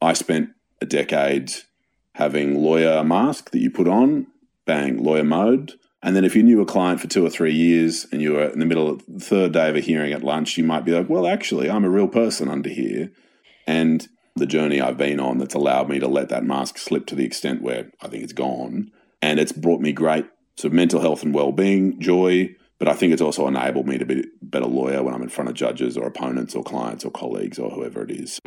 I spent a decade having lawyer mask that you put on, bang, lawyer mode. And then if you knew a client for two or three years and you were in the middle of the third day of a hearing at lunch, you might be like, well, actually, I'm a real person under here. And the journey I've been on that's allowed me to let that mask slip to the extent where I think it's gone. And it's brought me great sort of mental health and well-being, joy, but I think it's also enabled me to be a better lawyer when I'm in front of judges or opponents or clients or colleagues or whoever it is.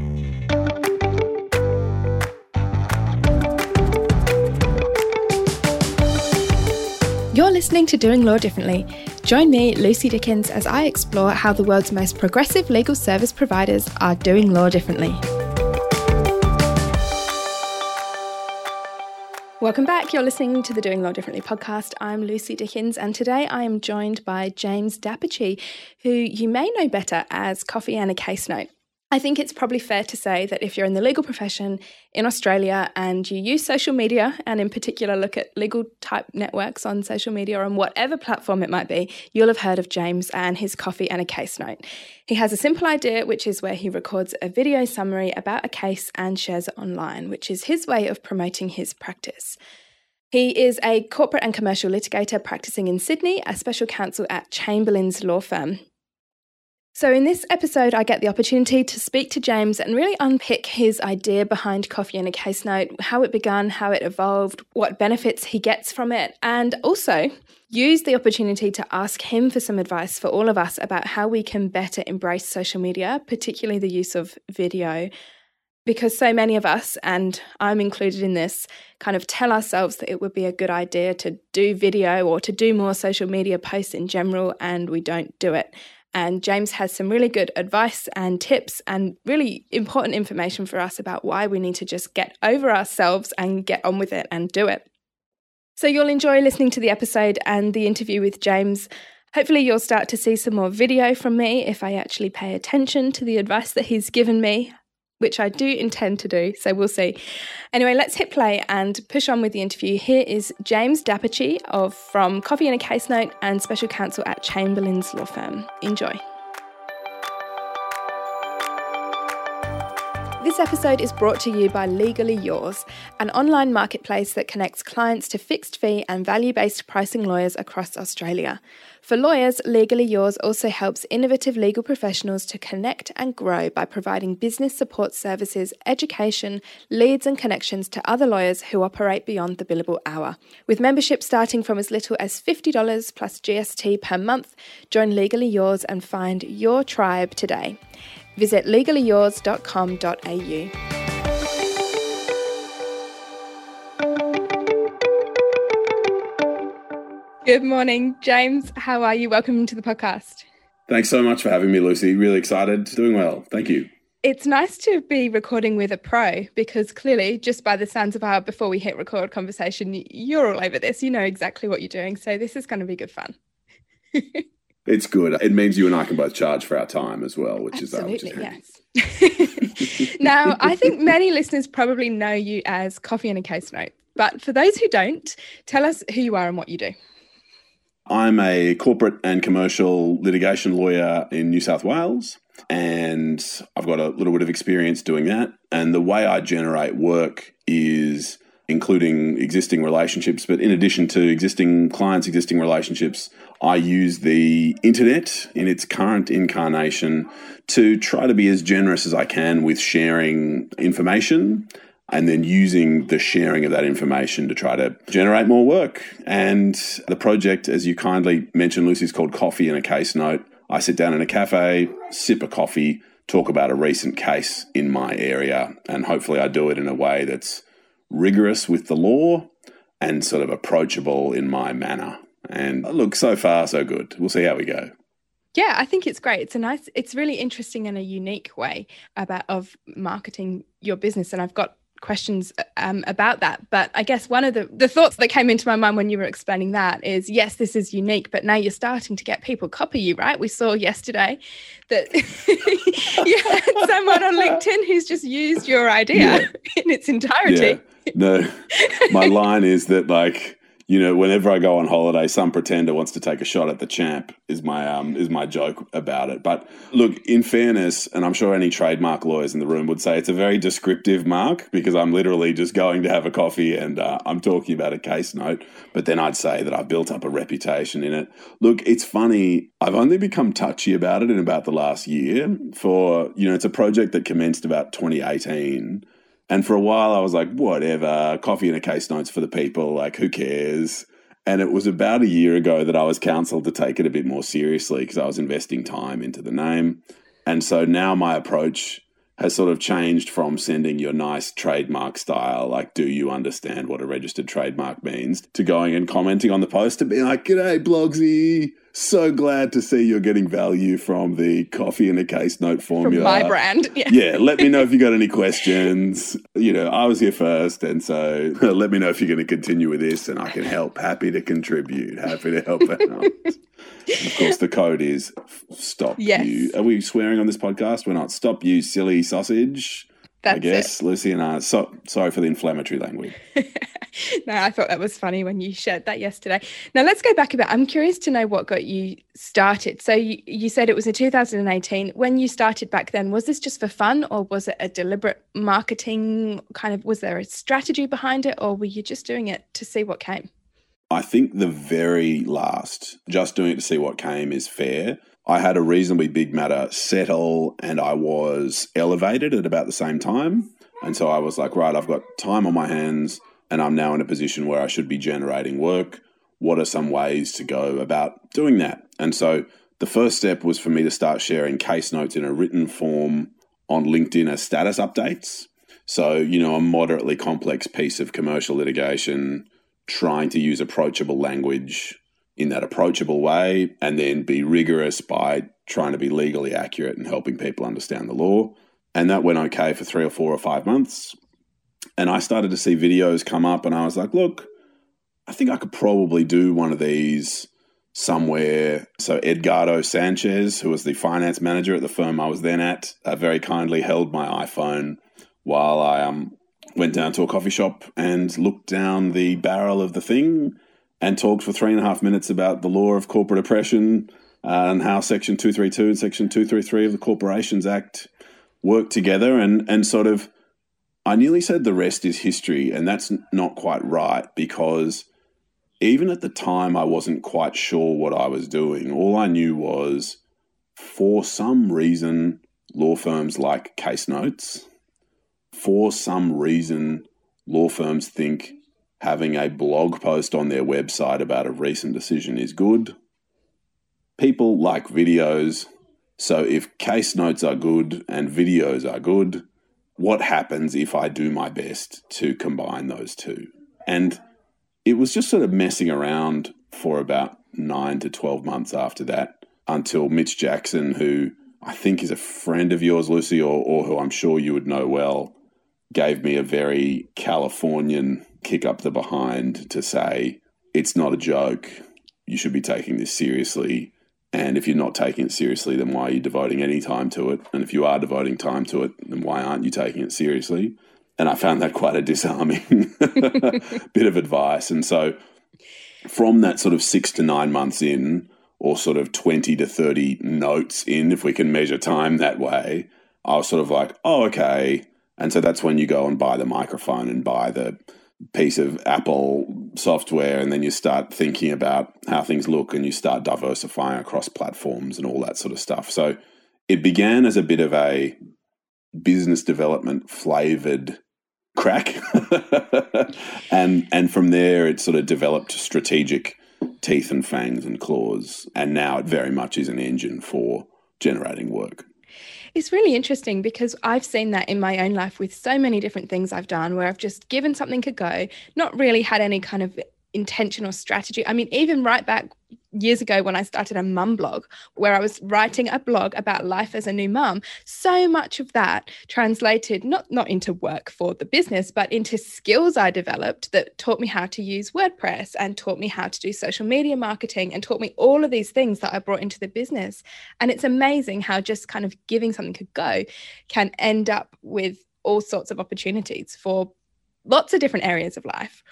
Listening to Doing Law Differently. Join me, Lucy Dickens, as I explore how the world's most progressive legal service providers are doing law differently. Welcome back. You're listening to the Doing Law Differently podcast. I'm Lucy Dickens, and today I am joined by James D'Apice, who you may know better as Coffee and a Case Note. I think it's probably fair to say that if you're in the legal profession in Australia and you use social media, and in particular look at legal type networks on social media or on whatever platform it might be, you'll have heard of James and his coffee and a case note. He has a simple idea, which is where he records a video summary about a case and shares it online, which is his way of promoting his practice. He is a corporate and commercial litigator practicing in Sydney, a special counsel at Chamberlain's law firm. So, in this episode, I get the opportunity to speak to James and really unpick his idea behind Coffee in a Case Note, how it began, how it evolved, what benefits he gets from it, and also use the opportunity to ask him for some advice for all of us about how we can better embrace social media, particularly the use of video. Because so many of us, and I'm included in this, kind of tell ourselves that it would be a good idea to do video or to do more social media posts in general, and we don't do it. And James has some really good advice and tips and really important information for us about why we need to just get over ourselves and get on with it and do it. So you'll enjoy listening to the episode and the interview with James. Hopefully, you'll start to see some more video from me if I actually pay attention to the advice that he's given me which I do intend to do. So we'll see. Anyway, let's hit play and push on with the interview. Here is James D'Apice of from Coffee and a Case Note and Special Counsel at Chamberlain's Law Firm. Enjoy. This episode is brought to you by Legally Yours, an online marketplace that connects clients to fixed fee and value based pricing lawyers across Australia. For lawyers, Legally Yours also helps innovative legal professionals to connect and grow by providing business support services, education, leads, and connections to other lawyers who operate beyond the billable hour. With membership starting from as little as $50 plus GST per month, join Legally Yours and find your tribe today. Visit legallyyours.com.au. Good morning, James. How are you? Welcome to the podcast. Thanks so much for having me, Lucy. Really excited. Doing well. Thank you. It's nice to be recording with a pro because clearly, just by the sounds of our before we hit record conversation, you're all over this. You know exactly what you're doing. So, this is going to be good fun. It's good. It means you and I can both charge for our time as well, which Absolutely, is uh, yes. now, I think many listeners probably know you as Coffee and a Case Note, but for those who don't, tell us who you are and what you do. I'm a corporate and commercial litigation lawyer in New South Wales, and I've got a little bit of experience doing that. And the way I generate work is including existing relationships. But in addition to existing clients, existing relationships, I use the internet in its current incarnation to try to be as generous as I can with sharing information and then using the sharing of that information to try to generate more work. And the project, as you kindly mentioned, Lucy, is called Coffee and a Case Note. I sit down in a cafe, sip a coffee, talk about a recent case in my area, and hopefully I do it in a way that's rigorous with the law and sort of approachable in my manner. And look, so far, so good. We'll see how we go. Yeah, I think it's great. It's a nice, it's really interesting and a unique way about of marketing your business. And I've got questions um, about that. But I guess one of the, the thoughts that came into my mind when you were explaining that is yes, this is unique, but now you're starting to get people copy you, right? We saw yesterday that you had someone on LinkedIn who's just used your idea yeah. in its entirety. Yeah. No, my line is that like you know, whenever I go on holiday, some pretender wants to take a shot at the champ. Is my um is my joke about it. But look, in fairness, and I'm sure any trademark lawyers in the room would say it's a very descriptive mark because I'm literally just going to have a coffee and uh, I'm talking about a case note. But then I'd say that I've built up a reputation in it. Look, it's funny. I've only become touchy about it in about the last year. For you know, it's a project that commenced about 2018 and for a while, I was like, whatever, coffee and a case notes for the people, like, who cares? And it was about a year ago that I was counseled to take it a bit more seriously because I was investing time into the name. And so now my approach has sort of changed from sending your nice trademark style, like, do you understand what a registered trademark means, to going and commenting on the post to be like, g'day, Blogsy. So glad to see you're getting value from the coffee in a case note formula. From my brand. Yeah. yeah. Let me know if you got any questions. You know, I was here first. And so let me know if you're going to continue with this and I can help. Happy to contribute. Happy to help out. of course, the code is stop yes. you. Are we swearing on this podcast? We're not. Stop you, silly sausage. That's I guess, it. Lucy and I. So, sorry for the inflammatory language. no, I thought that was funny when you shared that yesterday. Now, let's go back a bit. I'm curious to know what got you started. So, you, you said it was in 2018. When you started back then, was this just for fun or was it a deliberate marketing kind of? Was there a strategy behind it or were you just doing it to see what came? I think the very last, just doing it to see what came, is fair. I had a reasonably big matter settle and I was elevated at about the same time. And so I was like, right, I've got time on my hands and I'm now in a position where I should be generating work. What are some ways to go about doing that? And so the first step was for me to start sharing case notes in a written form on LinkedIn as status updates. So, you know, a moderately complex piece of commercial litigation, trying to use approachable language in that approachable way and then be rigorous by trying to be legally accurate and helping people understand the law. And that went okay for three or four or five months. And I started to see videos come up, and I was like, look, I think I could probably do one of these somewhere. So, Edgardo Sanchez, who was the finance manager at the firm I was then at, uh, very kindly held my iPhone while I um, went down to a coffee shop and looked down the barrel of the thing and talked for three and a half minutes about the law of corporate oppression uh, and how Section 232 and Section 233 of the Corporations Act work together and, and sort of. I nearly said the rest is history, and that's not quite right because even at the time, I wasn't quite sure what I was doing. All I knew was for some reason, law firms like case notes. For some reason, law firms think having a blog post on their website about a recent decision is good. People like videos. So if case notes are good and videos are good, what happens if I do my best to combine those two? And it was just sort of messing around for about nine to 12 months after that until Mitch Jackson, who I think is a friend of yours, Lucy, or, or who I'm sure you would know well, gave me a very Californian kick up the behind to say, it's not a joke. You should be taking this seriously. And if you're not taking it seriously, then why are you devoting any time to it? And if you are devoting time to it, then why aren't you taking it seriously? And I found that quite a disarming bit of advice. And so from that sort of six to nine months in, or sort of 20 to 30 notes in, if we can measure time that way, I was sort of like, oh, okay. And so that's when you go and buy the microphone and buy the piece of Apple software, and then you start thinking about how things look and you start diversifying across platforms and all that sort of stuff. So it began as a bit of a business development flavored crack. and and from there it sort of developed strategic teeth and fangs and claws. And now it very much is an engine for generating work. It's really interesting because I've seen that in my own life with so many different things I've done where I've just given something a go, not really had any kind of intention or strategy. I mean, even right back years ago when I started a mum blog where I was writing a blog about life as a new mum, so much of that translated not not into work for the business, but into skills I developed that taught me how to use WordPress and taught me how to do social media marketing and taught me all of these things that I brought into the business. And it's amazing how just kind of giving something a go can end up with all sorts of opportunities for lots of different areas of life.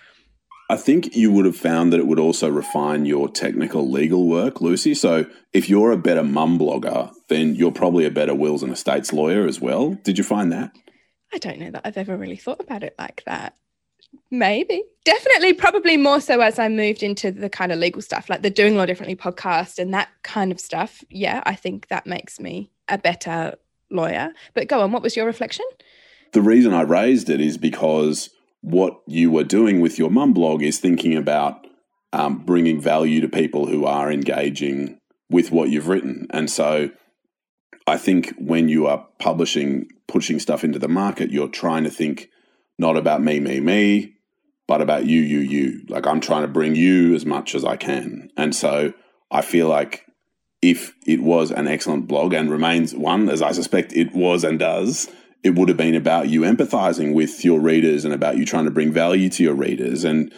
I think you would have found that it would also refine your technical legal work, Lucy. So if you're a better mum blogger, then you're probably a better wills and estates lawyer as well. Did you find that? I don't know that I've ever really thought about it like that. Maybe. Definitely, probably more so as I moved into the kind of legal stuff, like the Doing Law Differently podcast and that kind of stuff. Yeah, I think that makes me a better lawyer. But go on, what was your reflection? The reason I raised it is because what you were doing with your mum blog is thinking about um, bringing value to people who are engaging with what you've written. And so I think when you are publishing, pushing stuff into the market, you're trying to think not about me, me, me, but about you, you, you. Like I'm trying to bring you as much as I can. And so I feel like if it was an excellent blog and remains one, as I suspect it was and does, it would have been about you empathizing with your readers and about you trying to bring value to your readers. And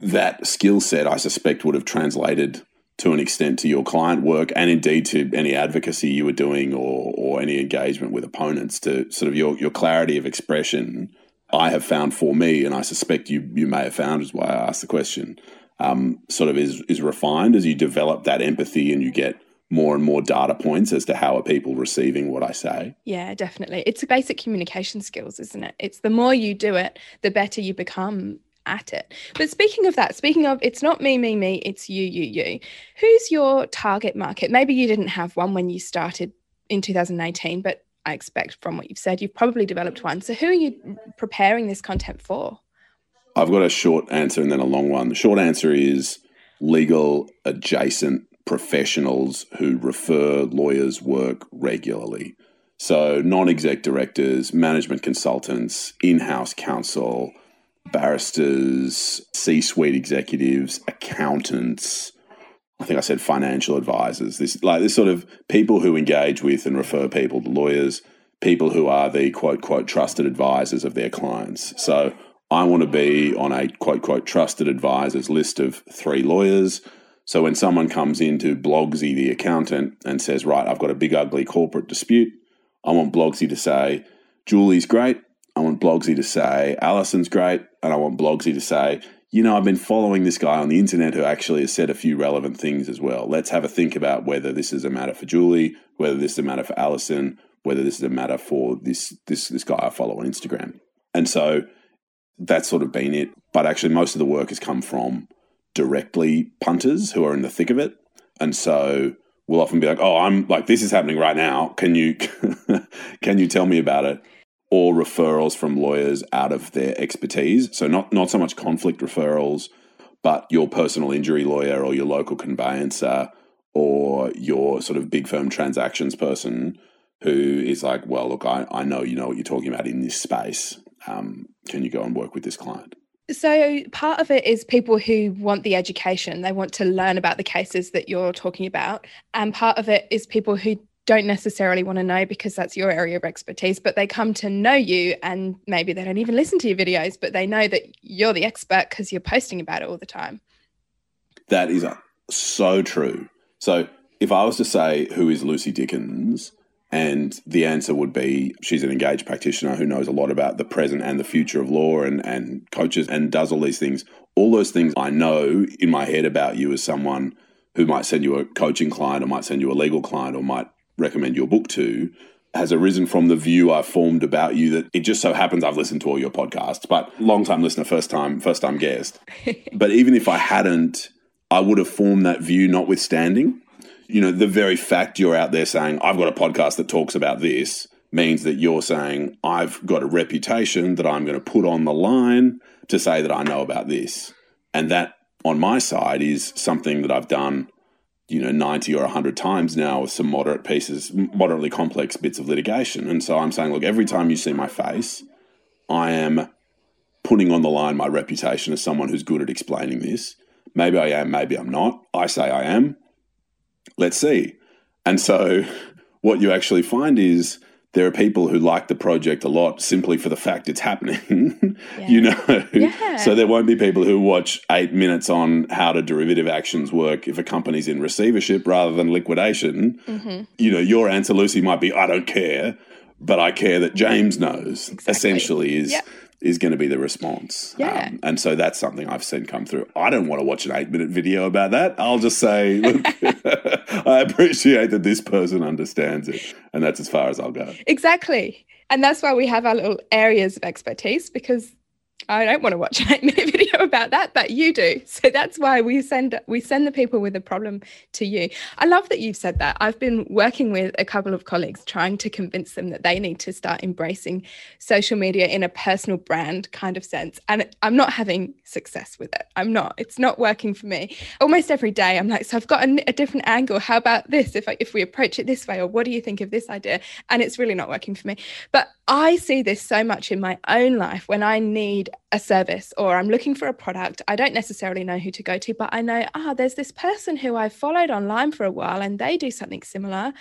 that skill set, I suspect, would have translated to an extent to your client work and indeed to any advocacy you were doing or, or any engagement with opponents to sort of your, your clarity of expression. I have found for me, and I suspect you you may have found, is why I asked the question, um, sort of is is refined as you develop that empathy and you get more and more data points as to how are people receiving what I say. Yeah, definitely. It's a basic communication skills, isn't it? It's the more you do it, the better you become at it. But speaking of that, speaking of it's not me, me, me, it's you, you, you. Who's your target market? Maybe you didn't have one when you started in 2018, but I expect from what you've said, you've probably developed one. So who are you preparing this content for? I've got a short answer and then a long one. The short answer is legal adjacent professionals who refer lawyers' work regularly. So, non exec directors, management consultants, in house counsel, barristers, C suite executives, accountants. I think I said financial advisors. This like this sort of people who engage with and refer people to lawyers, people who are the quote quote trusted advisors of their clients. So I want to be on a quote quote trusted advisors list of three lawyers so when someone comes into Blogsy, the accountant, and says, Right, I've got a big ugly corporate dispute, I want Blogsy to say, Julie's great. I want Blogsy to say, Alison's great. And I want Blogsy to say, you know, I've been following this guy on the internet who actually has said a few relevant things as well. Let's have a think about whether this is a matter for Julie, whether this is a matter for Alison, whether this is a matter for this this this guy I follow on Instagram. And so that's sort of been it. But actually, most of the work has come from directly punters who are in the thick of it. And so we'll often be like, "Oh, I'm like this is happening right now. Can you can you tell me about it?" Or referrals from lawyers out of their expertise. So not not so much conflict referrals, but your personal injury lawyer or your local conveyancer or your sort of big firm transactions person who is like, "Well, look, I, I know you know what you're talking about in this space. Um, can you go and work with this client?" So, part of it is people who want the education, they want to learn about the cases that you're talking about. And part of it is people who don't necessarily want to know because that's your area of expertise, but they come to know you and maybe they don't even listen to your videos, but they know that you're the expert because you're posting about it all the time. That is uh, so true. So, if I was to say, Who is Lucy Dickens? And the answer would be she's an engaged practitioner who knows a lot about the present and the future of law and, and coaches and does all these things. All those things I know in my head about you as someone who might send you a coaching client or might send you a legal client or might recommend your book to has arisen from the view I've formed about you that it just so happens I've listened to all your podcasts, but long time listener, first time, first time guest. but even if I hadn't, I would have formed that view notwithstanding you know, the very fact you're out there saying, I've got a podcast that talks about this means that you're saying, I've got a reputation that I'm going to put on the line to say that I know about this. And that on my side is something that I've done, you know, 90 or 100 times now with some moderate pieces, moderately complex bits of litigation. And so I'm saying, look, every time you see my face, I am putting on the line my reputation as someone who's good at explaining this. Maybe I am, maybe I'm not. I say I am let's see. And so what you actually find is there are people who like the project a lot simply for the fact it's happening. Yeah. you know, yeah. so there won't be people who watch eight minutes on how do derivative actions work if a company's in receivership rather than liquidation. Mm-hmm. You know, your answer, Lucy, might be I don't care, but I care that James knows. Exactly. Essentially, is yep. Is going to be the response. Yeah. Um, and so that's something I've seen come through. I don't want to watch an eight minute video about that. I'll just say, look, I appreciate that this person understands it. And that's as far as I'll go. Exactly. And that's why we have our little areas of expertise because I don't want to watch an eight minute video about that, but you do. So that's why we send we send the people with a problem to you. I love that you've said that. I've been working with a couple of colleagues trying to convince them that they need to start embracing social media in a personal brand kind of sense. And I'm not having success with it. I'm not. It's not working for me. Almost every day I'm like, so I've got a, a different angle. How about this if I, if we approach it this way or what do you think of this idea? And it's really not working for me. But I see this so much in my own life when I need a service or I'm looking for a product. I don't necessarily know who to go to, but I know, ah, there's this person who I've followed online for a while and they do something similar.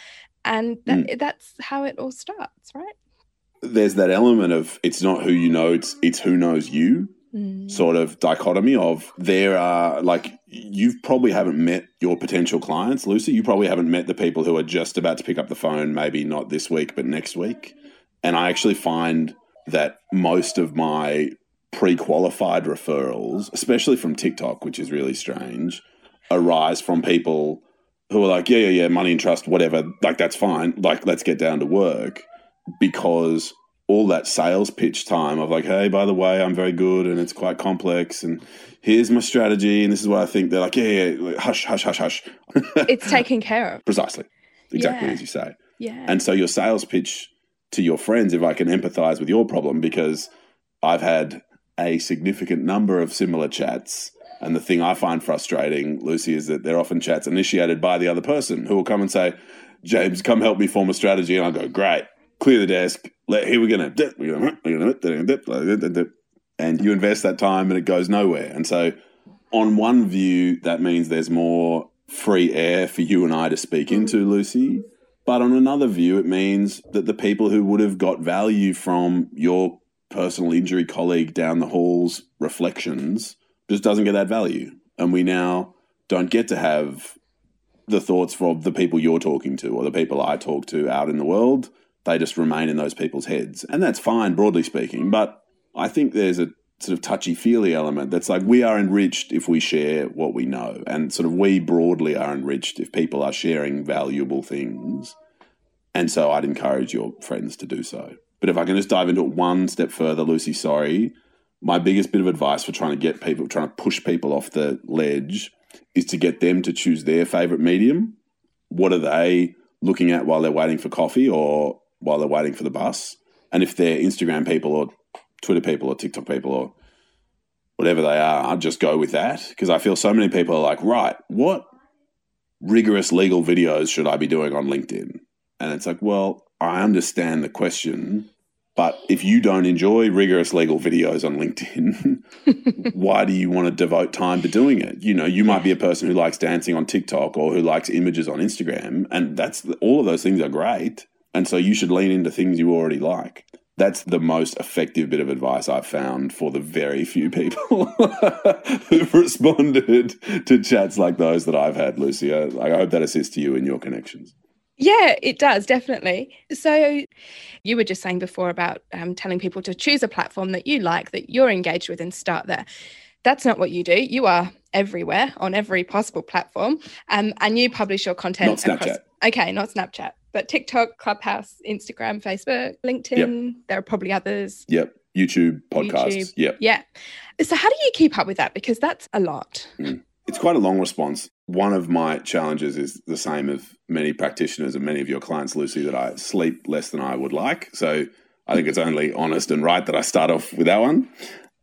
And that, mm. that's how it all starts, right? There's that element of it's not who you know, it's it's who knows you. Mm. Sort of dichotomy of there are like you probably haven't met your potential clients, Lucy. You probably haven't met the people who are just about to pick up the phone, maybe not this week, but next week. And I actually find that most of my pre-qualified referrals, especially from TikTok, which is really strange, arise from people who are like, yeah, yeah, yeah, money and trust, whatever, like that's fine. Like, let's get down to work. Because all that sales pitch time of like, hey, by the way, I'm very good and it's quite complex and here's my strategy and this is what I think. They're like, yeah, yeah, hush, hush, hush, hush. it's taken care of. Precisely. Exactly Yeah. as you say. Yeah. And so your sales pitch to your friends, if I can empathize with your problem, because I've had a significant number of similar chats. And the thing I find frustrating, Lucy, is that they're often chats initiated by the other person who will come and say, James, come help me form a strategy. And I go, great, clear the desk. Let, here we're going to, and you invest that time and it goes nowhere. And so, on one view, that means there's more free air for you and I to speak into, Lucy. But on another view, it means that the people who would have got value from your personal injury colleague down the hall's reflections just doesn't get that value. And we now don't get to have the thoughts from the people you're talking to or the people I talk to out in the world. They just remain in those people's heads. And that's fine, broadly speaking. But I think there's a sort of touchy feely element that's like we are enriched if we share what we know. And sort of we broadly are enriched if people are sharing valuable things. And so I'd encourage your friends to do so. But if I can just dive into it one step further, Lucy, sorry, my biggest bit of advice for trying to get people, trying to push people off the ledge is to get them to choose their favorite medium. What are they looking at while they're waiting for coffee or while they're waiting for the bus? And if they're Instagram people or Twitter people or TikTok people or whatever they are, I'd just go with that. Because I feel so many people are like, right, what rigorous legal videos should I be doing on LinkedIn? And it's like, well, I understand the question, but if you don't enjoy rigorous legal videos on LinkedIn, why do you want to devote time to doing it? You know, you might be a person who likes dancing on TikTok or who likes images on Instagram, and that's all of those things are great. And so you should lean into things you already like. That's the most effective bit of advice I've found for the very few people who've responded to chats like those that I've had, Lucy. I I hope that assists you in your connections. Yeah, it does, definitely. So, you were just saying before about um, telling people to choose a platform that you like, that you're engaged with, and start there. That's not what you do. You are everywhere on every possible platform, um, and you publish your content. Not Snapchat. okay, not Snapchat, but TikTok, Clubhouse, Instagram, Facebook, LinkedIn. There are probably others. Yep. YouTube, podcasts. YouTube. Yep. Yeah. So, how do you keep up with that? Because that's a lot. It's quite a long response. One of my challenges is the same of many practitioners and many of your clients, Lucy, that I sleep less than I would like. So I think it's only honest and right that I start off with that one.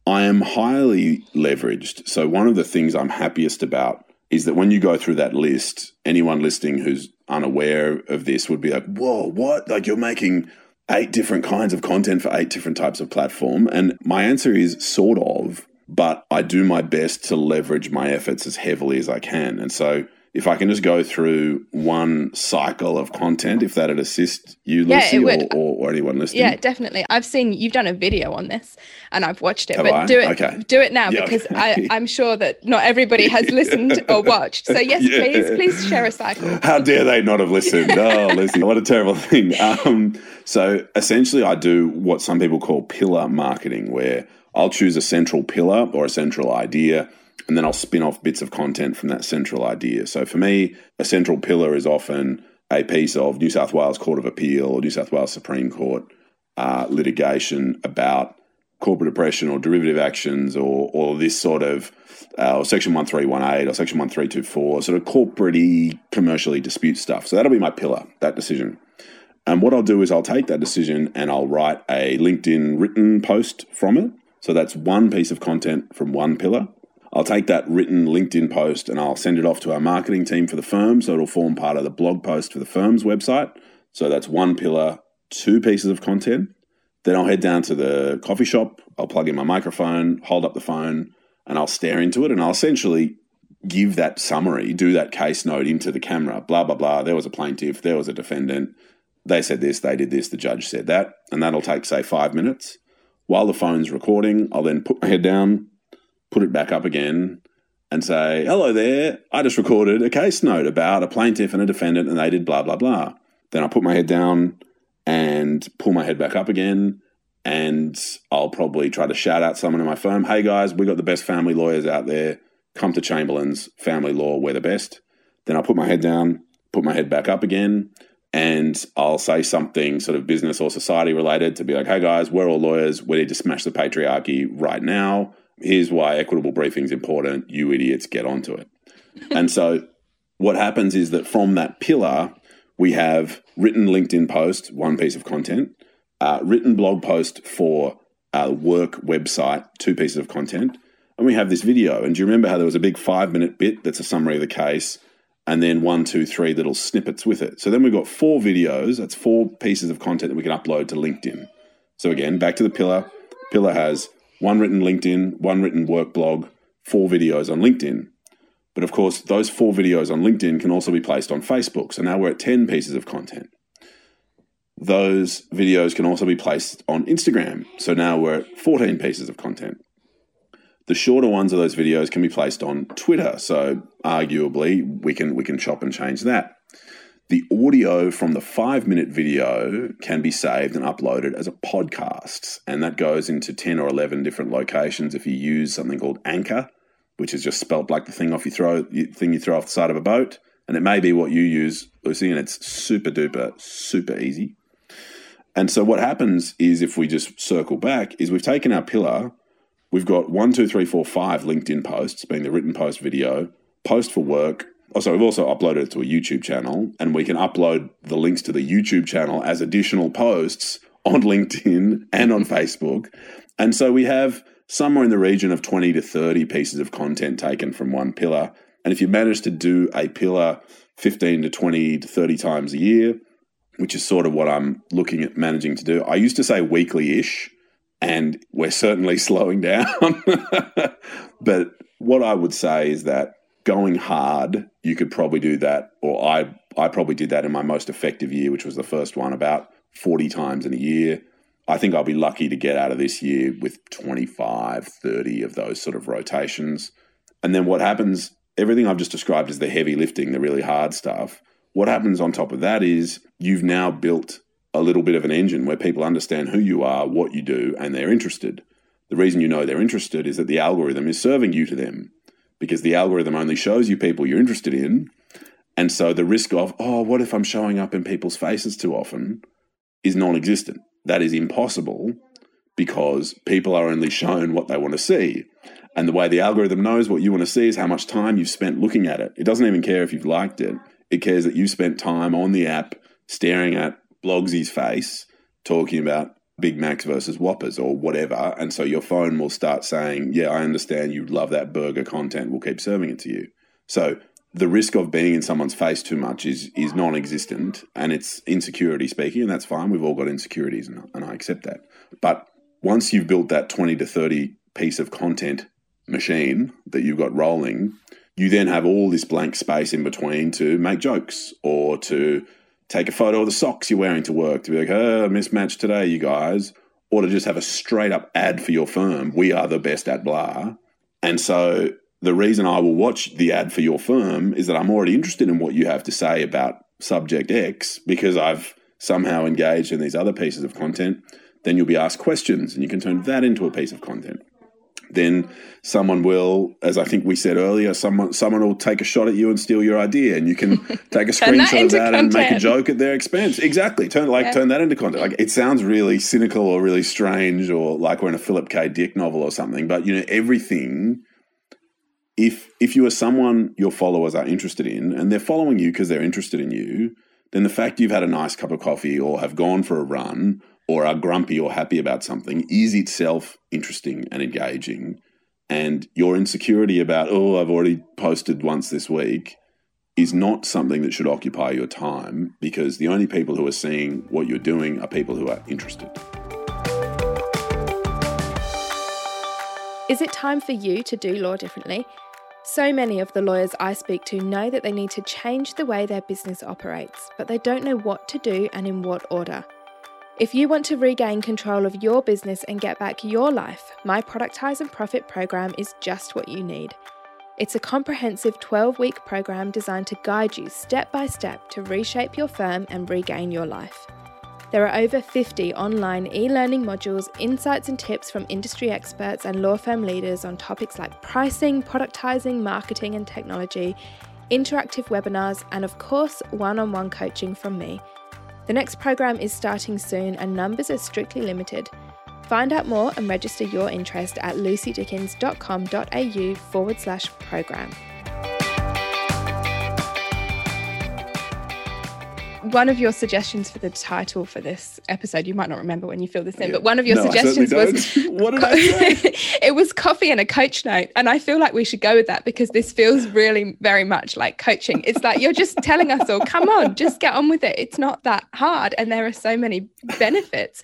I am highly leveraged. So one of the things I'm happiest about is that when you go through that list, anyone listening who's unaware of this would be like, whoa, what? Like you're making eight different kinds of content for eight different types of platform. And my answer is sort of, but I do my best to leverage my efforts as heavily as I can. And so if I can just go through one cycle of content, if that'd assist you, Lucy, or, or, or anyone listening. Yeah, definitely. I've seen you've done a video on this, and I've watched it. Have but I? do it, Okay. do it now Yeah, because okay. I, I'm sure that not everybody has listened or watched. So yes, Yeah. please, please share a cycle. How dare they not have listened? Oh, Lucy, what a terrible thing. Um, so essentially, I do what some people call pillar marketing, where I'll choose a central pillar or a central idea, and then I'll spin off bits of content from that central idea. So for me, a central pillar is often a piece of New South Wales Court of Appeal or New South Wales Supreme Court uh, litigation about corporate oppression or derivative actions or, or this sort of uh, or section 1318 or section 1324 sort of corporate commercially dispute stuff. So that'll be my pillar that decision. And what i'll do is i'll take that decision and i'll write a linkedin written post from it. So that's one piece of content from one pillar I'll take that written LinkedIn post and I'll send it off to our marketing team for the firm. So it'll form part of the blog post for the firm's website. So that's one pillar, two pieces of content. Then I'll head down to the coffee shop. I'll plug in my microphone, hold up the phone, and I'll stare into it. And I'll essentially give that summary, do that case note into the camera. Blah, blah, blah. There was a plaintiff, there was a defendant. They said this, they did this, the judge said that. And that'll take, say, five minutes. While the phone's recording, I'll then put my head down, put it back up again, and say, hello there, I just recorded a case note about a plaintiff and a defendant, and they did blah, blah, blah. Then I put my head down and pull my head back up again, and I'll probably try to shout out someone in my firm, hey guys, we got the best family lawyers out there. Come to Chamberlain's Family Law, we're the best. Then I'll put my head down, put my head back up again, and I'll say something sort of business or society related to be like, hey guys, we're all lawyers. We need to smash the patriarchy right now. Here's why equitable briefing is important. You idiots, get onto it. and so what happens is that from that pillar, we have written LinkedIn post, one piece of content, uh, written blog post for our work website, two pieces of content, and we have this video. And do you remember how there was a big five minute bit that's a summary of the case, and then one, two, three little snippets with it? So then we've got four videos, that's four pieces of content that we can upload to LinkedIn. So again, back to the pillar. Pillar has one written LinkedIn, one written work blog, four videos on LinkedIn. But of course, those four videos on LinkedIn can also be placed on Facebook. So now we're at 10 pieces of content. Those videos can also be placed on Instagram. So now we're at 14 pieces of content. The shorter ones of those videos can be placed on Twitter. So arguably, we can we can chop and change that. The audio from the five minute video can be saved and uploaded as a podcast, and that goes into 10 or 11 different locations if you use something called Anchor, which is just spelt like the thing off you throw thing you throw off the side of a boat. And it may be what you use, Lucy, and it's super duper, super easy. And so what happens is if we just circle back, is we've taken our pillar, we've got one, two, three, four, five LinkedIn posts, being the written post video, post for work. Also, we've also uploaded it to a YouTube channel, and we can upload the links to the YouTube channel as additional posts on LinkedIn and on Facebook. And so we have somewhere in the region of 20 to 30 pieces of content taken from one pillar. And if you manage to do a pillar 15 to 20 to 30 times a year, which is sort of what I'm looking at managing to do, I used to say weekly ish, and we're certainly slowing down. but what I would say is that going hard, you could probably do that, or I, I probably did that in my most effective year, which was the first one, about 40 times in a year. I think I'll be lucky to get out of this year with 25, 30 of those sort of rotations. And then what happens, everything I've just described is the heavy lifting, the really hard stuff. What happens on top of that is you've now built a little bit of an engine where people understand who you are, what you do, and they're interested. The reason you know they're interested is that the algorithm is serving you to them because the algorithm only shows you people you're interested in. And so the risk of, oh, what if I'm showing up in people's faces too often is non existent. That is impossible because people are only shown what they want to see. And the way the algorithm knows what you want to see is how much time you've spent looking at it. It doesn't even care if you've liked it, it cares that you've spent time on the app staring at Blogsy's face talking about Big Macs versus Whoppers or whatever. And so your phone will start saying, Yeah, I understand you love that burger content. We'll keep serving it to you. So the risk of being in someone's face too much is is non-existent and it's insecurity speaking and that's fine we've all got insecurities and, and i accept that but once you've built that 20 to 30 piece of content machine that you've got rolling you then have all this blank space in between to make jokes or to take a photo of the socks you're wearing to work to be like, oh, mismatched today, you guys, or to just have a straight up ad for your firm. We are the best at blah. And so the reason I will watch the ad for your firm is that I'm already interested in what you have to say about subject X because I've somehow engaged in these other pieces of content. Then you'll be asked questions and you can turn that into a piece of content then someone will, as I think we said earlier, someone someone will take a shot at you and steal your idea, and you can take a screenshot of that content. and make a joke at their expense. Exactly, turn like yeah. turn that into content. Like it sounds really cynical or really strange, or like we're in a Philip K. Dick novel or something. But you know, everything. If if you are someone your followers are interested in, and they're following you because they're interested in you, then the fact you've had a nice cup of coffee or have gone for a run or are grumpy or happy about something is itself interesting and engaging. And your insecurity about, oh, I've already posted once this week is not something that should occupy your time because the only people who are seeing what you're doing are people who are interested. Is it time for you to do law differently? So many of the lawyers I speak to know that they need to change the way their business operates, but they don't know what to do and in what order. If you want to regain control of your business and get back your life, my Productize and Profit program is just what you need. It's a comprehensive 12 week program designed to guide you step by step to reshape your firm and regain your life. There are over 50 online e learning modules, insights and tips from industry experts and law firm leaders on topics like pricing, productizing, marketing, and technology, interactive webinars, and of course, one on one coaching from me. The next program is starting soon and numbers are strictly limited. Find out more and register your interest at lucydickens.com.au forward slash program. One of your suggestions for the title for this episode, you might not remember when you filled this in, but one of your no, suggestions was what did I say? it was coffee and a coach note. And I feel like we should go with that because this feels really very much like coaching. It's like you're just telling us all, come on, just get on with it. It's not that hard. And there are so many benefits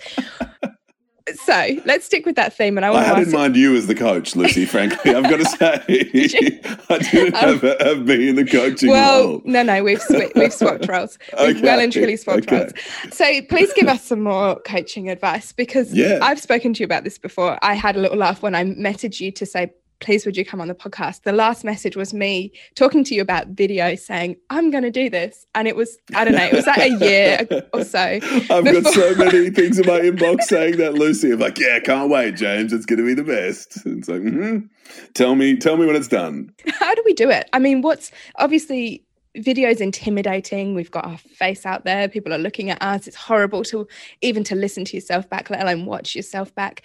so let's stick with that theme. And I, I had in mind you as the coach, Lucy. Frankly, I've got to say, I didn't um, have, have me in the coaching well, role. no, no, we've sw- we've swapped roles. We've okay. well and truly swapped okay. roles. So please give us some more coaching advice because yeah. I've spoken to you about this before. I had a little laugh when I messaged you to say please would you come on the podcast? The last message was me talking to you about video saying i'm going to do this. And it was i don't know it was like a year or so i've before. got so many things in my inbox saying that lucy. I'm like yeah can't wait james. It's going to be the best. It's like mm-hmm. tell me tell me when it's done. How do we do it? I mean what's obviously video is intimidating. We've got our face out there. People are looking at us. It's horrible to even to listen to yourself back let alone watch yourself back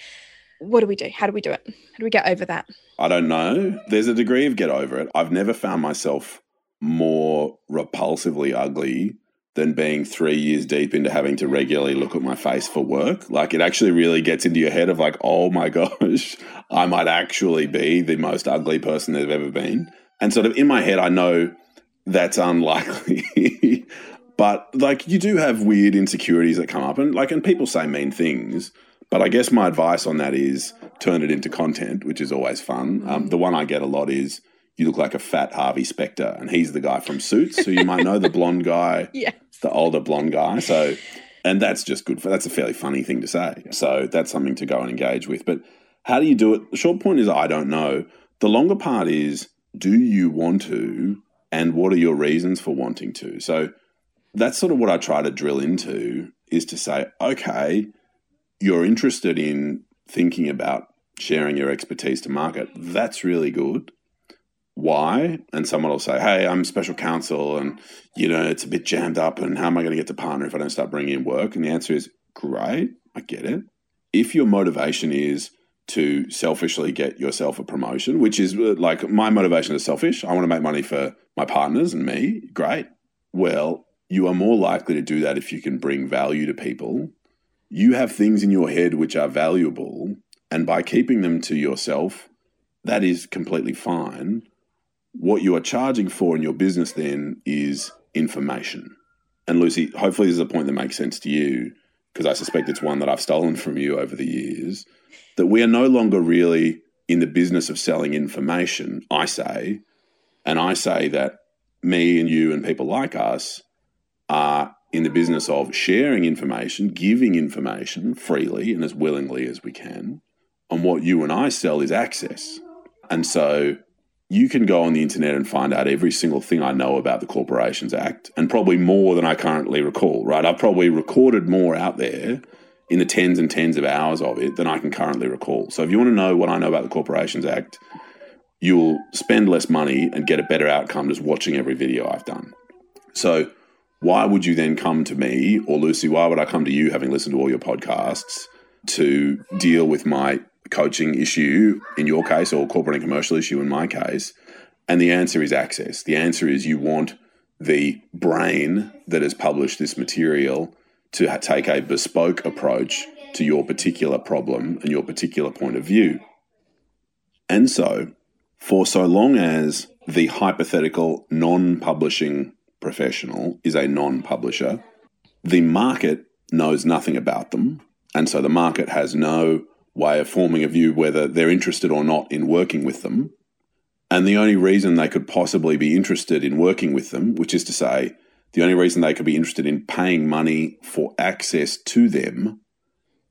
what do we do how do we do it how do we get over that I don't know. There's a degree of get over it. I've never found myself more repulsively ugly than being three years deep into having to regularly look at my face for work. Like it actually really gets into your head of like, oh my gosh, I might actually be the most ugly person there's ever been. And sort of in my head, I know that's unlikely. but like you do have weird insecurities that come up and like and people say mean things. But I guess my advice on that is turn it into content, which is always fun. Um, the one I get a lot is you look like a fat Harvey Specter, and he's the guy from Suits, so you might know the blonde guy, yes. the older blonde guy. So, and that's just good for that's a fairly funny thing to say. So that's something to go and engage with. But how do you do it? The short point is I don't know. The longer part is do you want to, and what are your reasons for wanting to? So that's sort of what I try to drill into is to say, okay, you're interested in thinking about sharing your expertise to market, that's really good. Why? And someone will say, Hey, I'm special counsel and, you know, it's a bit jammed up and how am I going to get to partner if I don't start bringing in work? And the answer is, Great, I get it. If your motivation is to selfishly get yourself a promotion, which is uh, like my motivation is selfish, I want to make money for my partners and me, great. Well, you are more likely to do that if you can bring value to people you have things in your head which are valuable, and by keeping them to yourself, that is completely fine. What you are charging for in your business then is information. And Lucy, hopefully, this is a point that makes sense to you, because I suspect it's one that I've stolen from you over the years. That we are no longer really in the business of selling information, I say, And I say that me and you and people like us are in the business of sharing information, giving information freely and as willingly as we can. And what you and I sell is access. And so you can go on the internet and find out every single thing I know about the Corporations Act, and probably more than I currently recall, right? I've probably recorded more out there in the tens and tens of hours of it than I can currently recall. So if you want to know what I know about the Corporations Act, you'll spend less money and get a better outcome just watching every video I've done. So why would you then come to me or Lucy? Why would I come to you having listened to all your podcasts to deal with my coaching issue in your case or corporate and commercial issue in my case? And the answer is access. The answer is you want the brain that has published this material to take a bespoke approach to your particular problem and your particular point of view. And so, for so long as the hypothetical non publishing professional is a non publisher, the market knows nothing about them. And so the market has no way of forming a view whether they're interested or not in working with them. And the only reason they could possibly be interested in working with them, which is to say, the only reason they could be interested in paying money for access to them,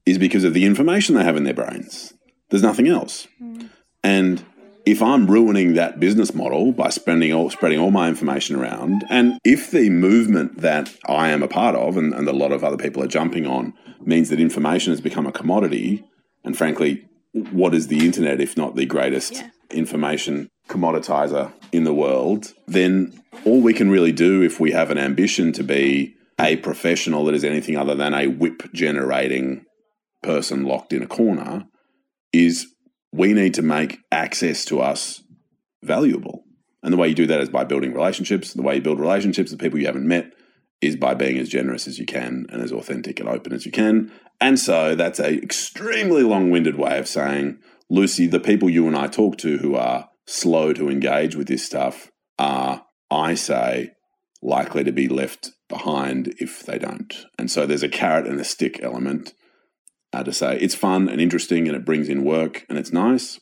is because of the information they have in their brains. There's nothing else. Mm. And if I'm ruining that business model by spending all, spreading all my information around, and if the movement that I am a part of and, and a lot of other people are jumping on means that information has become a commodity, and frankly, what is the internet if not the greatest yeah. information commoditizer in the world, then all we can really do if we have an ambition to be a professional that is anything other than a whip generating person locked in a corner is we need to make access to us valuable. And the way you do that is by building relationships. The way you build relationships with people you haven't met is by being as generous as you can and as authentic and open as you can. And so that's a extremely long-winded way of saying, Lucy, the people you and I talk to who are slow to engage with this stuff are, I say, likely to be left behind if they don't. And so there's a carrot and a stick element uh, to say it's fun and interesting and it brings in work and it's nice.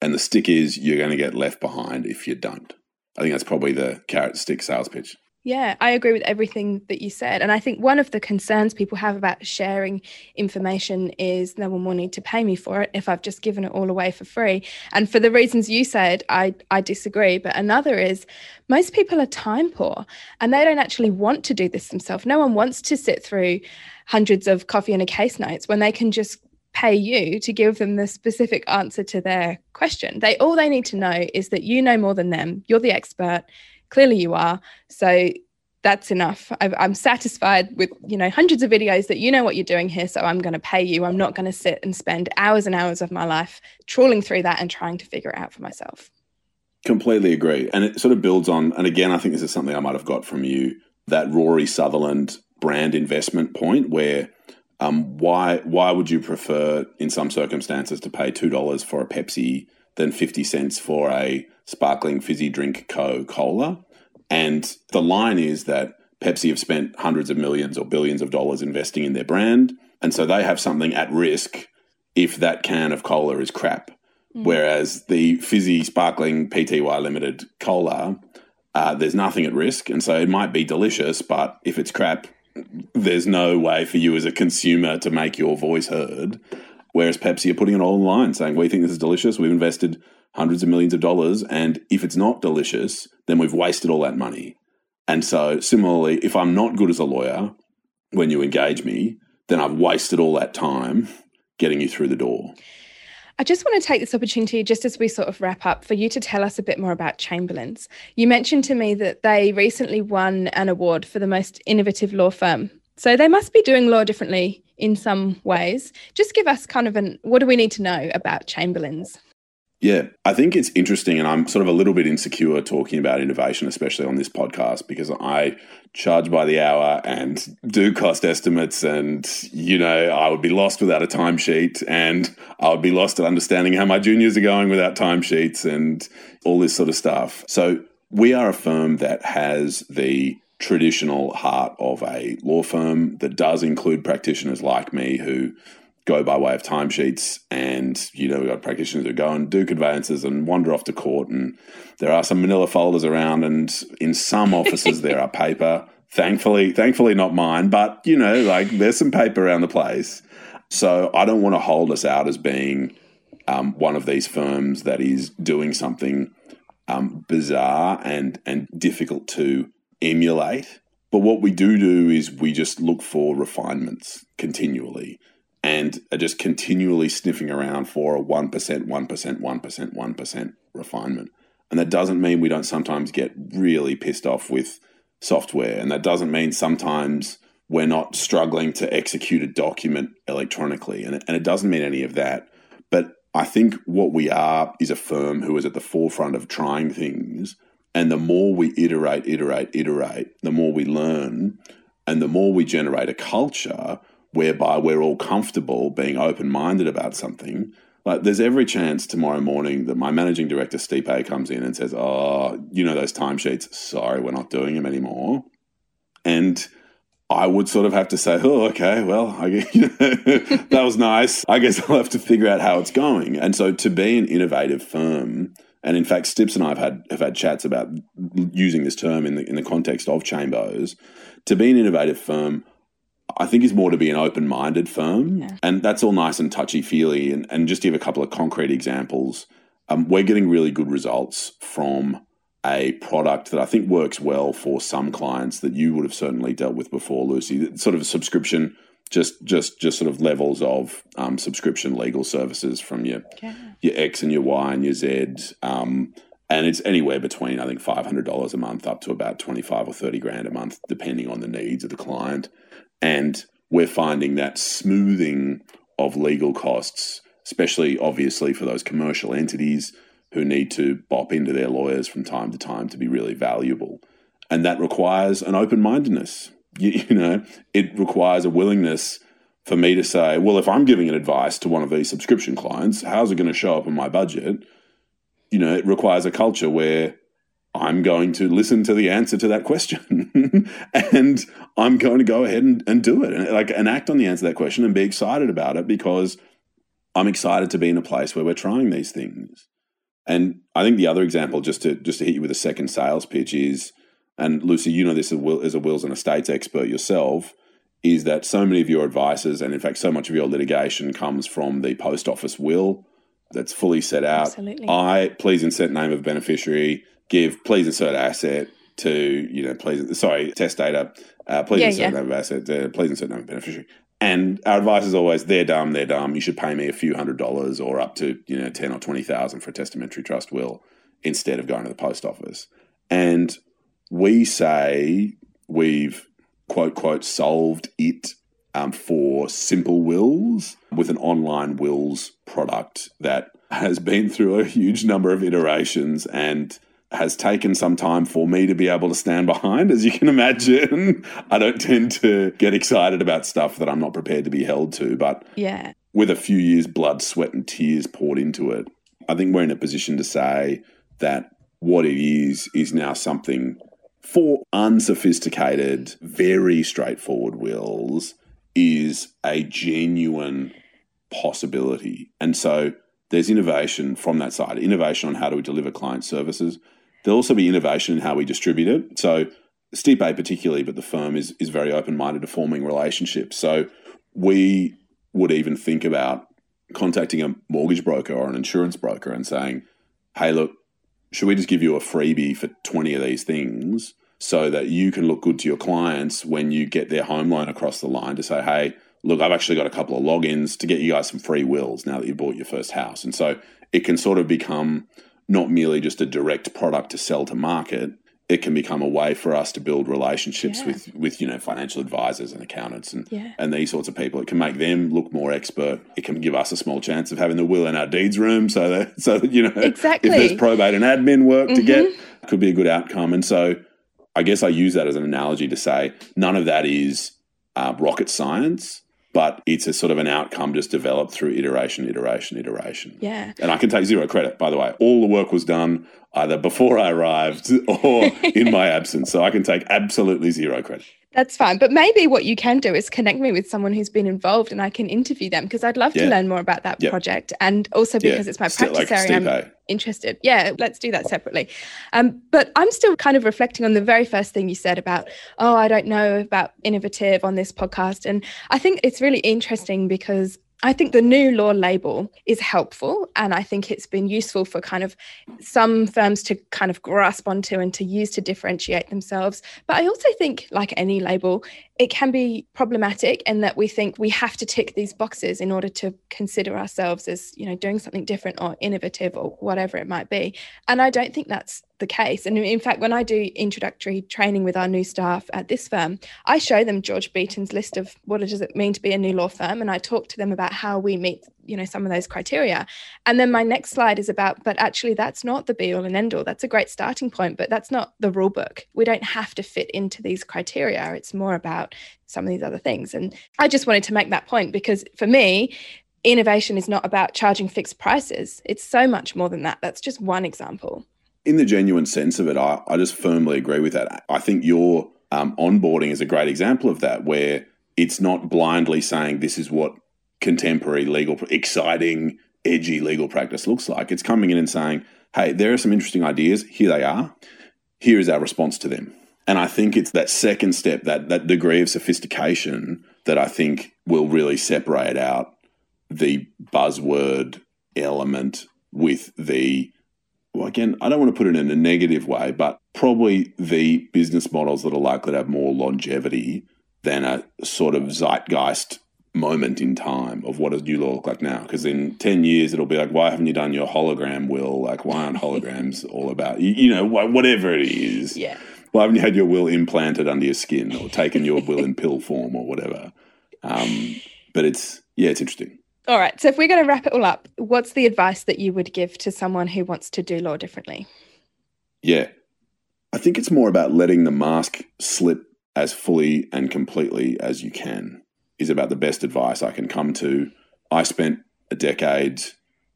And the stick is you're going to get left behind if you don't. I think that's probably the carrot stick sales pitch. Yeah, I agree with everything that you said. And I think one of the concerns people have about sharing information is no one will need to pay me for it if I've just given it all away for free. And for the reasons you said, I, I disagree. But another is most people are time poor and they don't actually want to do this themselves. No one wants to sit through hundreds of coffee and a case notes when they can just pay you to give them the specific answer to their question. They all they need to know is that you know more than them. You're the expert. Clearly you are. So that's enough. I am satisfied with you know hundreds of videos that you know what you're doing here so i'm going to pay you. I'm not going to sit and spend hours and hours of my life trawling through that and trying to figure it out for myself. Completely agree. And it sort of builds on and again i think this is something i might have got from you that rory sutherland brand investment point where um, why why would you prefer in some circumstances to pay two dollars for a Pepsi than fifty cents for a sparkling fizzy drink Co Cola. And the line is that Pepsi have spent hundreds of millions or billions of dollars investing in their brand. And so they have something at risk if that can of cola is crap. Mm. Whereas the fizzy sparkling PTY limited cola, uh, there's nothing at risk. And so it might be delicious, but if it's crap, there's no way for you as a consumer to make your voice heard. Whereas Pepsi are putting it all online saying, we think this is delicious. We've invested hundreds of millions of dollars. And if it's not delicious, then we've wasted all that money. And so, similarly, if I'm not good as a lawyer when you engage me, then I've wasted all that time getting you through the door. I just want to take this opportunity, just as we sort of wrap up, for you to tell us a bit more about Chamberlains. You mentioned to me that they recently won an award for the most innovative law firm. So they must be doing law differently in some ways. Just give us kind of an what do we need to know about Chamberlains? Yeah, I think it's interesting, and I'm sort of a little bit insecure talking about innovation, especially on this podcast, because I charge by the hour and do cost estimates, and you know, I would be lost without a timesheet, and I would be lost at understanding how my juniors are going without timesheets and all this sort of stuff. So, we are a firm that has the traditional heart of a law firm that does include practitioners like me who go by way of timesheets and you know we've got practitioners who go and do conveyances and wander off to court and there are some manila folders around and in some offices there are paper. Thankfully thankfully not mine but you know like there's some paper around the place. So i don't want to hold us out as being um, one of these firms that is doing something um, bizarre and and difficult to emulate. But what we do do is we just look for refinements continually and are just continually sniffing around for a 1%, 1%, 1%, 1% refinement. And that doesn't mean we don't sometimes get really pissed off with software. And that doesn't mean sometimes we're not struggling to execute a document electronically. And it, and it doesn't mean any of that. But I think what we are is a firm who is at the forefront of trying things. And the more we iterate, iterate, iterate, the more we learn. And the more we generate a culture whereby we're all comfortable being open minded about something. Like, there's every chance tomorrow morning that my managing director, Stipe, comes in and says, Oh, you know, those timesheets, sorry, we're not doing them anymore. And I would sort of have to say, oh, okay, well, that was nice. I guess I'll have to figure out how it's going. And so to be an innovative firm, and in fact, Stips and I have had have had chats about using this term in the in the context of Chambos. To be an innovative firm, I think is more to be an open minded firm. Yeah. And that's all nice and touchy feely. And, and just to give a couple of concrete examples, um, we're getting really good results from a product that I think works well for some clients that you would have certainly dealt with before, Lucy. Sort of a subscription, just just just sort of levels of um, subscription legal services from your yeah. your X and your Y and your Z. Um, and it's anywhere between I think five hundred dollars a month up to about twenty five or thirty grand a month, depending on the needs of the client. And we're finding that smoothing of legal costs, especially obviously for those commercial entities who need to bop into their lawyers from time to time to be really valuable. And that requires an open mindedness. You, you, know, it requires a willingness for me to say, well, if I'm giving an advice to one of these subscription clients, how's it going to show up in my budget? You know, it requires a culture where I'm going to listen to the answer to that question and I'm going to go ahead and, and do it and like and act on the answer to that question and be excited about it because I'm excited to be in a place where we're trying these things. And I think the other example, just to just to hit you with a second sales pitch, is and Lucy, you know this as a wills and estates expert yourself, is that so many of your advices and in fact so much of your litigation comes from the post office will that's fully set out. Absolutely. I please insert name of beneficiary give please insert asset to you know please sorry testator uh, please yeah, insert yeah. name of asset uh, please insert name of beneficiary. And our advice is always they're dumb they're dumb. You should pay me a few hundred dollars or up to you know 10 or 20,000 for a testamentary trust will instead of going to the post office. And we say we've quote quote solved it um, for simple wills with an online wills product that has been through a huge number of iterations and has taken some time for me to be able to stand behind. As you can imagine, I don't tend to get excited about stuff that I'm not prepared to be held to. But yeah, with a few years' blood, sweat, and tears poured into it, I think we're in a position to say that what it is is now something for unsophisticated, very straightforward wills is a genuine possibility. And so there's innovation from that side, innovation on how do we deliver client services, There'll also be innovation in how we distribute it. So Stipe particularly, but the firm is is very open minded to forming relationships. So we would even think about contacting a mortgage broker or an insurance broker and saying, "Hey, look, should we just give you a freebie for twenty of these things?" So that you can look good to your clients when you get their home loan across the line to say, hey, look, I've actually got a couple of logins to get you guys some free wills now that you bought your first house. And so it can sort of become not merely just a direct product to sell to market it can become a way for us to build relationships yeah. with with you know financial advisors and accountants and yeah. and these sorts of people. It can make them look more expert. It can give us a small chance of having the will in our deeds room, so that so that you know exactly. if there's probate and admin work mm-hmm. to get, mm-hmm. could be a good outcome. And so I guess I use that as an analogy to say none of that is uh, rocket science but it's a sort of an outcome just developed through iteration, iteration, iteration. Yeah. And I can take zero credit, by the way. All the work was done either before I arrived or in my absence. So I can take absolutely zero credit. That's fine. But maybe what you can do is connect me with someone who's been involved and I can interview them because I'd love yeah. to learn more about that yep. project. And also because yeah. it's my practice like area, I'm interested. Yeah, let's do that separately. Um, but I'm still kind of reflecting on the very first thing you said about, oh, I don't know about innovative on this podcast. And I think it's really interesting because I think the new law label is helpful. And I think it's been useful for kind of some firms to kind of grasp onto and to use to differentiate themselves. But I also think, like any label, it can be problematic in that we think we have to tick these boxes in order to consider ourselves as, you know, doing something different or innovative or whatever it might be. And I don't think that's the case. And in fact, when I do introductory training with our new staff at this firm, I show them George Beaton's list of what does it mean to be a new law firm, and I talk to them about how we meet, you know, some of those criteria. And then my next slide is about, but actually, that's not the be all and end all. That's a great starting point, but that's not the rule book. We don't have to fit into these criteria. It's more about some of these other things. And I just wanted to make that point because for me, innovation is not about charging fixed prices. It's so much more than that. That's just one example in the genuine sense of it, I, I just firmly agree with that. I think your um, onboarding is a great example of that, where it's not blindly saying this is what contemporary legal, exciting, edgy legal practice looks like. It's coming in and saying, hey, there are some interesting ideas. Here they are. Here is our response to them. And I think it's that second step, that that degree of sophistication that I think will really separate out the buzzword element with the well, again, I don't want to put it in a negative way, but probably the business models that are likely to have more longevity than a sort of zeitgeist moment in time of what does new law look like now? Because in 10 years, it'll be like, why haven't you done your hologram will? Like, why aren't holograms all about, you, you know, whatever it is. Yeah. Why haven't you had your will implanted under your skin or taken your will in pill form or whatever? Um, but it's, yeah, it's interesting. All right. So if we're going to wrap it all up, what's the advice that you would give to someone who wants to do law differently? Yeah. I think it's more about letting the mask slip as fully and completely as you can, is about the best advice I can come to. I spent a decade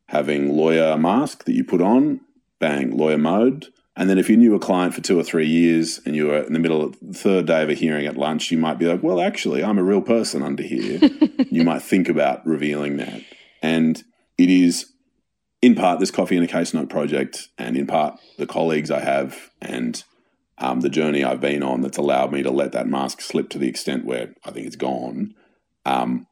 having lawyer mask that you put on, bang, lawyer mode. And then if you knew a client for two or three years and you were in the middle of the third day of a hearing at lunch, you might be like, well, actually, I'm a real person under here. you might think about revealing that. And it is in part this coffee and a case note project, and in part the colleagues I have and um, the journey I've been on that's allowed me to let that mask slip to the extent where I think it's gone. Um,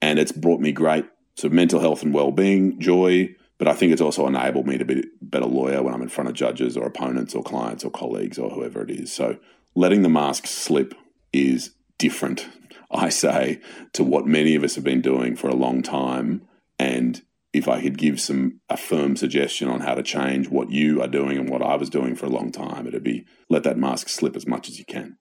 and it's brought me great sort of mental health and well being, joy, but I think it's also enabled me to be a better lawyer when I'm in front of judges or opponents or clients or colleagues or whoever it is. So letting the mask slip is different, I say, to what many of us have been doing for a long time. And if I could give some a firm suggestion on how to change what you are doing and what I was doing for a long time, it'd be let that mask slip as much as you can.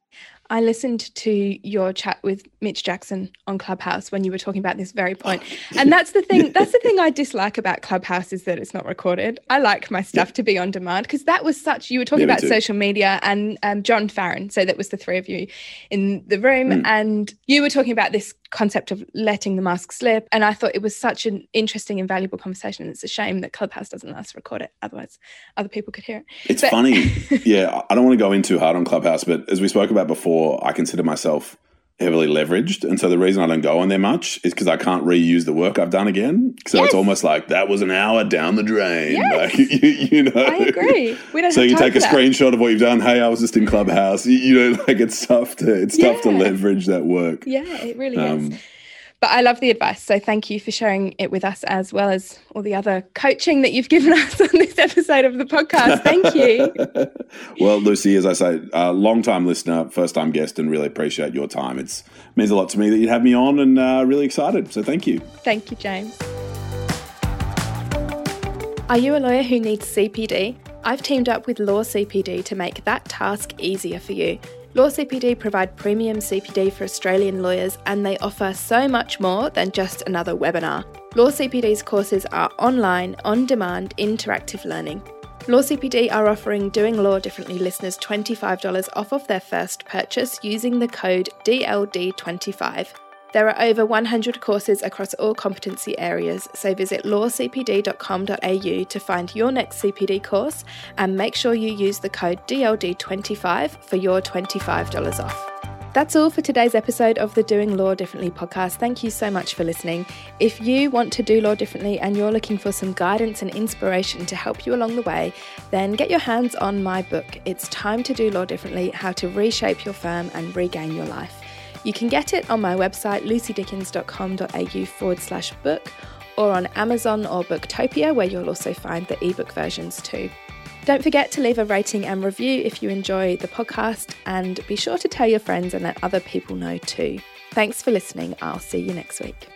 I listened to your chat with Mitch Jackson on Clubhouse when you were talking about this very point. And that's the thing, that's the thing I dislike about Clubhouse is that it's not recorded. I like my stuff yeah. to be on demand because that was such, you were talking yeah, about social media and um, John Farron. So that was the three of you in the room. Mm. And you were talking about this concept of letting the mask slip. And I thought it was such an interesting and valuable conversation. And it's a shame that Clubhouse doesn't let us record it. Otherwise, other people could hear it. It's but- funny. yeah. I don't want to go in too hard on Clubhouse, but as we spoke about before, I consider myself heavily leveraged. And so the reason I don't go on there much is because I can't reuse the work I've done again. So yes. it's almost like that was an hour down the drain. Yes. Like, you, you, know, I agree. We don't so you take a that. screenshot of what you've done. Hey, I was just in Clubhouse. You, you know, like it's tough to it's yeah. tough to leverage that work. Yeah, it really um, is. But I love the advice. So thank you for sharing it with us as well as all the other coaching that you've given us on this episode of the podcast. Thank you. well, Lucy, as I say, a long time listener, first time guest, and really appreciate your time. It means a lot to me that you'd have me on and uh, really excited. So thank you. Thank you, James. Are you a lawyer who needs CPD? I've teamed up with Law CPD to make that task easier for you. Law CPD provide premium CPD for Australian lawyers and they offer so much more than just another webinar. Law CPD's courses are online, on demand, interactive learning. Law CPD are offering Doing Law Differently listeners $25 off of their first purchase using the code DLD25. There are over 100 courses across all competency areas, so visit lawcpd.com.au to find your next CPD course and make sure you use the code DLD25 for your $25 off. That's all for today's episode of the Doing Law Differently podcast. Thank you so much for listening. If you want to do law differently and you're looking for some guidance and inspiration to help you along the way, then get your hands on my book. It's Time to Do Law Differently How to Reshape Your Firm and Regain Your Life. You can get it on my website, lucydickens.com.au forward slash book, or on Amazon or Booktopia, where you'll also find the ebook versions too. Don't forget to leave a rating and review if you enjoy the podcast, and be sure to tell your friends and let other people know too. Thanks for listening. I'll see you next week.